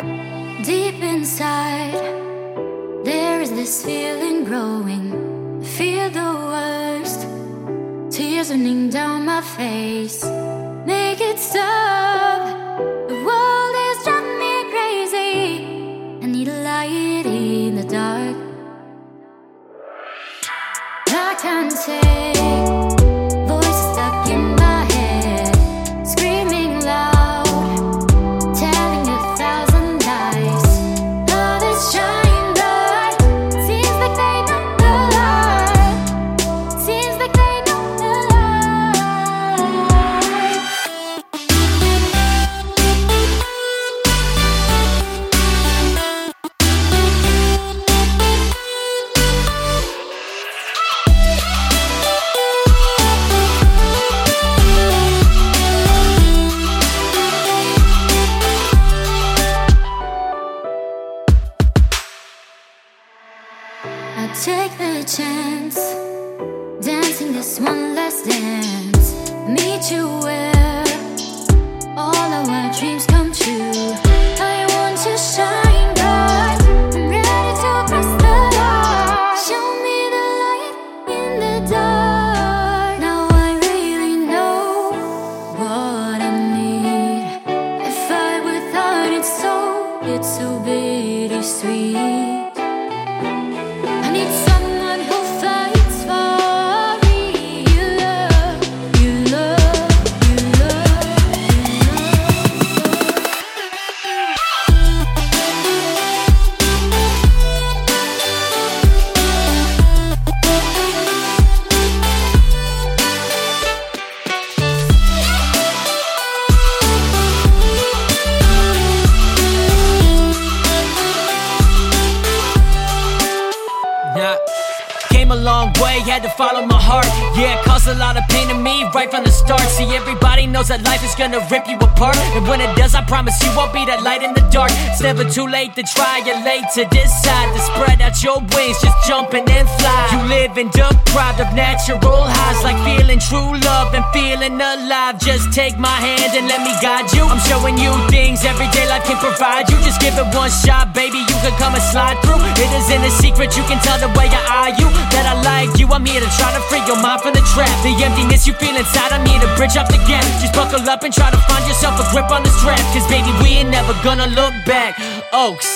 Deep inside, there is this feeling growing. I feel the worst. Tears running down my face. Make it stop. The world is driving me crazy. I need a light in the dark. I can't take I take the chance, dancing this one last dance. Meet you where all of our dreams come true. I want to shine bright. I'm ready to the. Show me the light in the dark. Now I really know what I need. Fight without its soul, it's so bittersweet. Yeah. Came a long way, had to follow my heart. Yeah, it caused a lot of pain to me right from the start. See, everybody knows that life is gonna rip you apart. And when it does, I promise you won't be that light in the dark. It's never too late to try, you're late to decide to spread out your wings, just jumping and fly. You live in deprived of natural highs, like feeling true love and feeling alive. Just take my hand and let me guide you. I'm showing you things every day life can provide you. Just give it one shot, baby, you can come and slide through. It isn't a secret, you can tell the way I eye you that I like you. I'm here to try to free your mind from the trap. The emptiness you feel inside, I'm here to bridge up the gap. Just buckle up and try to find yourself a grip on the strap. Cause baby, we ain't never gonna look back. Oakes.